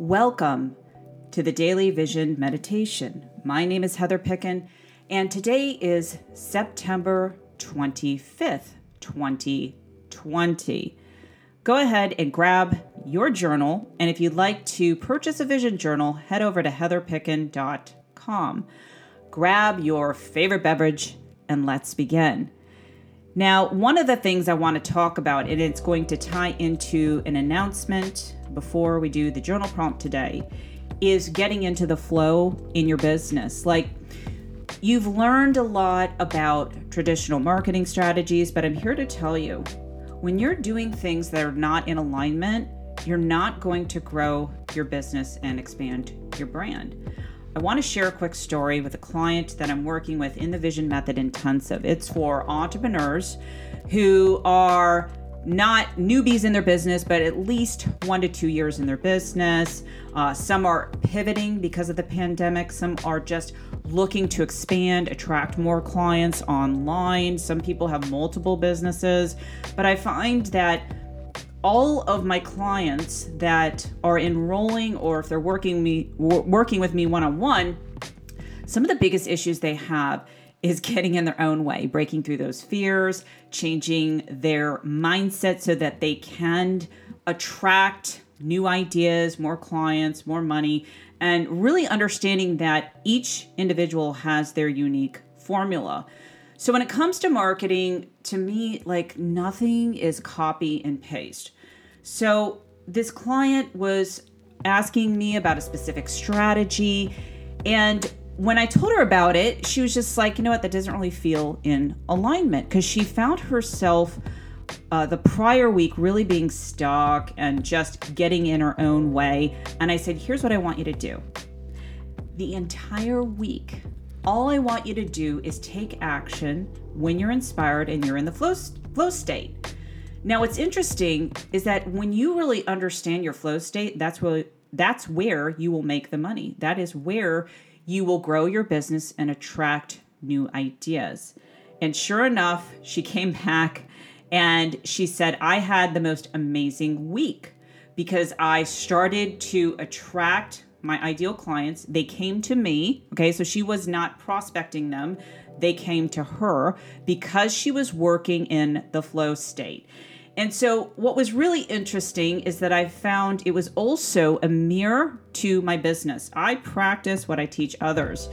Welcome to the Daily Vision Meditation. My name is Heather Picken, and today is September 25th, 2020. Go ahead and grab your journal, and if you'd like to purchase a vision journal, head over to heatherpicken.com. Grab your favorite beverage, and let's begin. Now, one of the things I want to talk about, and it's going to tie into an announcement before we do the journal prompt today, is getting into the flow in your business. Like, you've learned a lot about traditional marketing strategies, but I'm here to tell you when you're doing things that are not in alignment, you're not going to grow your business and expand your brand. I want to share a quick story with a client that I'm working with in the Vision Method Intensive. It's for entrepreneurs who are not newbies in their business, but at least one to two years in their business. Uh, some are pivoting because of the pandemic. Some are just looking to expand, attract more clients online. Some people have multiple businesses. But I find that all of my clients that are enrolling or if they're working me working with me one-on-one some of the biggest issues they have is getting in their own way breaking through those fears changing their mindset so that they can attract new ideas more clients more money and really understanding that each individual has their unique formula so when it comes to marketing, to me, like nothing is copy and paste. So this client was asking me about a specific strategy. And when I told her about it, she was just like, you know what, that doesn't really feel in alignment because she found herself uh, the prior week really being stuck and just getting in her own way. And I said, here's what I want you to do. The entire week, all I want you to do is take action when you're inspired and you're in the flow, flow state. Now, what's interesting is that when you really understand your flow state, that's where that's where you will make the money. That is where you will grow your business and attract new ideas. And sure enough, she came back and she said, I had the most amazing week because I started to attract my ideal clients. They came to me. Okay. So she was not prospecting them, they came to her because she was working in the flow state. And so, what was really interesting is that I found it was also a mirror to my business. I practice what I teach others.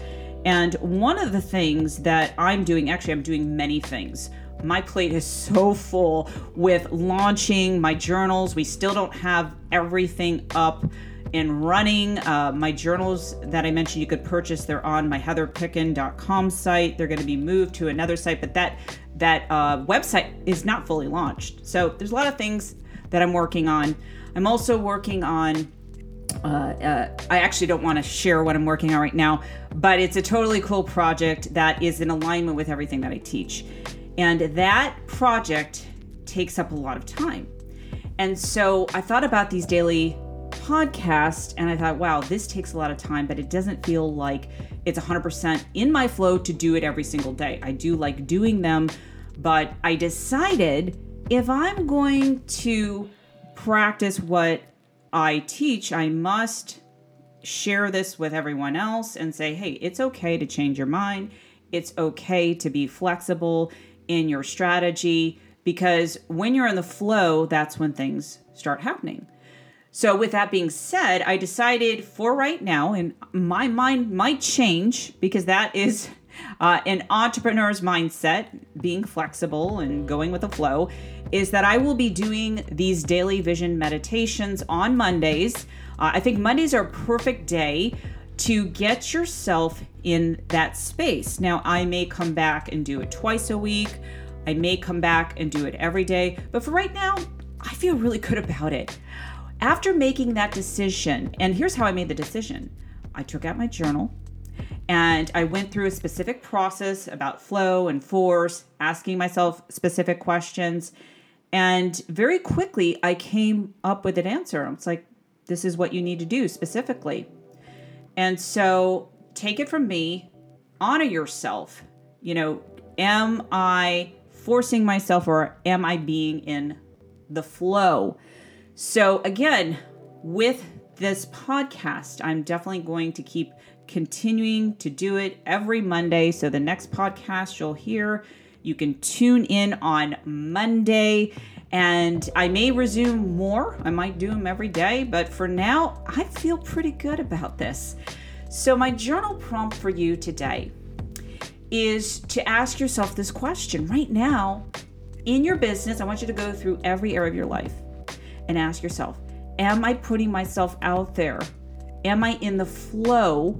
And one of the things that I'm doing, actually, I'm doing many things. My plate is so full with launching my journals. We still don't have everything up and running. Uh, my journals that I mentioned you could purchase, they're on my heatherpicken.com site. They're going to be moved to another site, but that that uh, website is not fully launched. So there's a lot of things that I'm working on. I'm also working on. Uh, uh, I actually don't want to share what I'm working on right now, but it's a totally cool project that is in alignment with everything that I teach. And that project takes up a lot of time. And so I thought about these daily podcast and I thought, wow, this takes a lot of time, but it doesn't feel like it's 100% in my flow to do it every single day. I do like doing them, but I decided if I'm going to practice what I teach, I must share this with everyone else and say, hey, it's okay to change your mind. It's okay to be flexible in your strategy because when you're in the flow, that's when things start happening. So, with that being said, I decided for right now, and my mind might change because that is uh, an entrepreneur's mindset, being flexible and going with the flow, is that I will be doing these daily vision meditations on Mondays. Uh, I think Mondays are a perfect day to get yourself in that space. Now, I may come back and do it twice a week. I may come back and do it every day. But for right now, I feel really good about it. After making that decision, and here's how I made the decision I took out my journal and I went through a specific process about flow and force, asking myself specific questions. And very quickly, I came up with an answer. It's like, this is what you need to do specifically. And so take it from me, honor yourself. You know, am I forcing myself or am I being in the flow? So, again, with this podcast, I'm definitely going to keep continuing to do it every Monday. So the next podcast you'll hear, you can tune in on Monday. And I may resume more. I might do them every day, but for now, I feel pretty good about this. So, my journal prompt for you today is to ask yourself this question right now in your business. I want you to go through every area of your life and ask yourself Am I putting myself out there? Am I in the flow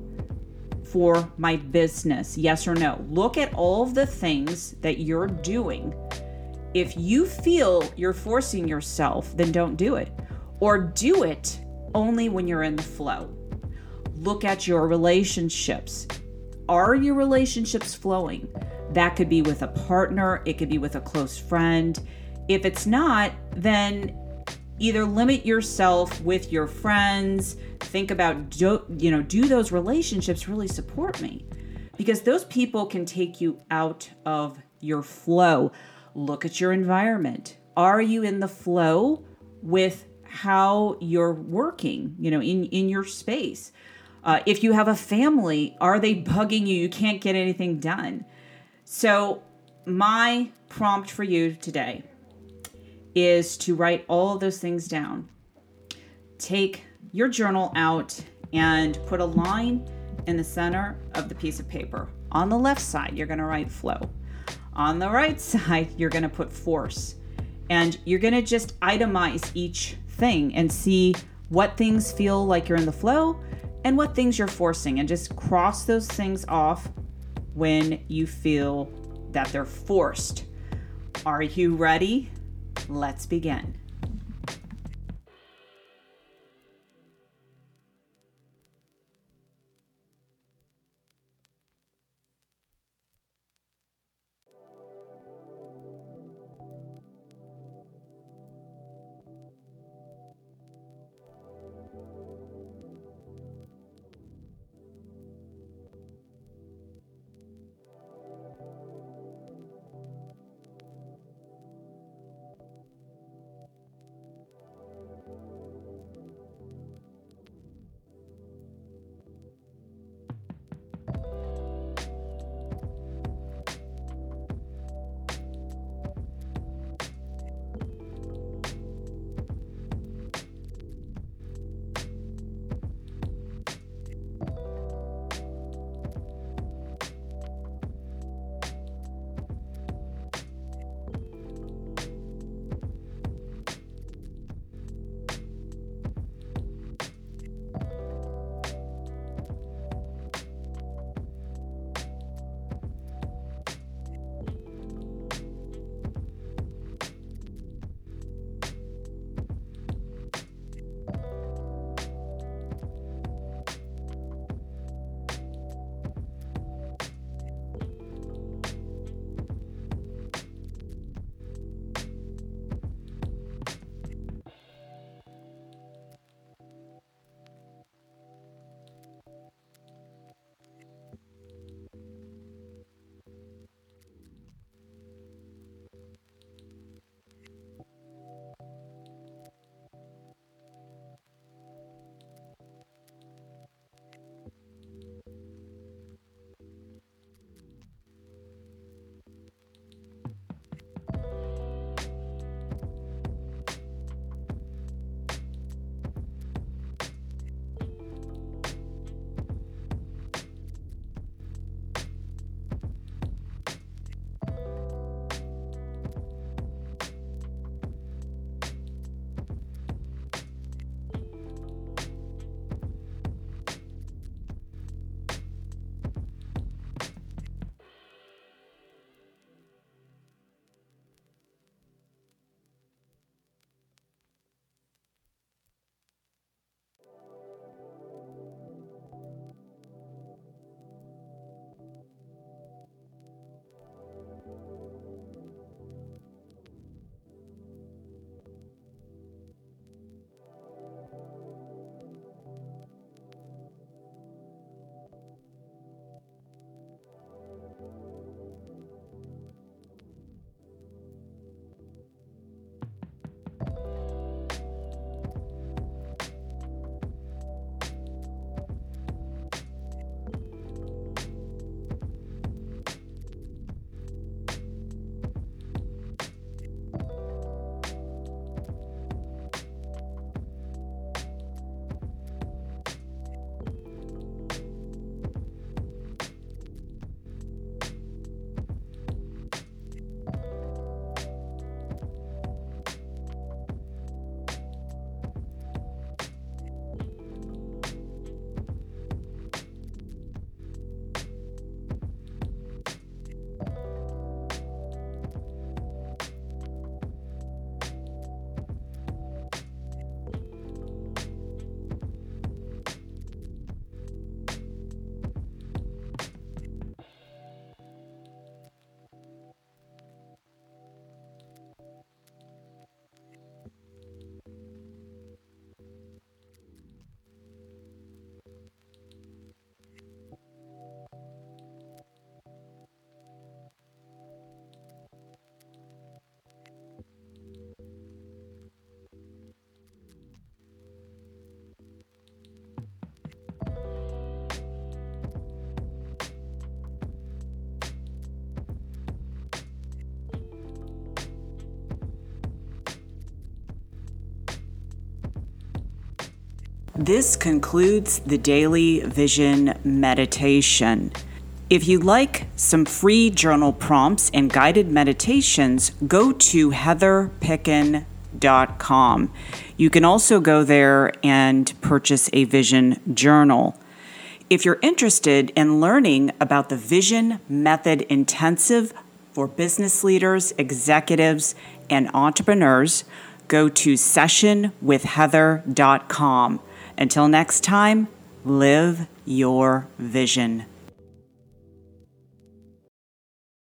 for my business? Yes or no? Look at all of the things that you're doing. If you feel you're forcing yourself, then don't do it. Or do it only when you're in the flow. Look at your relationships. Are your relationships flowing? That could be with a partner, it could be with a close friend. If it's not, then either limit yourself with your friends, think about do, you know, do those relationships really support me? Because those people can take you out of your flow. Look at your environment. Are you in the flow with how you're working, you know, in in your space? Uh, if you have a family, are they bugging you? You can't get anything done. So, my prompt for you today is to write all those things down. Take your journal out and put a line in the center of the piece of paper. On the left side, you're going to write flow. On the right side, you're going to put force. And you're going to just itemize each thing and see what things feel like you're in the flow and what things you're forcing, and just cross those things off when you feel that they're forced. Are you ready? Let's begin. This concludes the daily vision meditation. If you like some free journal prompts and guided meditations, go to heatherpicken.com. You can also go there and purchase a vision journal. If you're interested in learning about the Vision Method Intensive for business leaders, executives, and entrepreneurs, go to sessionwithheather.com. Until next time, live your vision.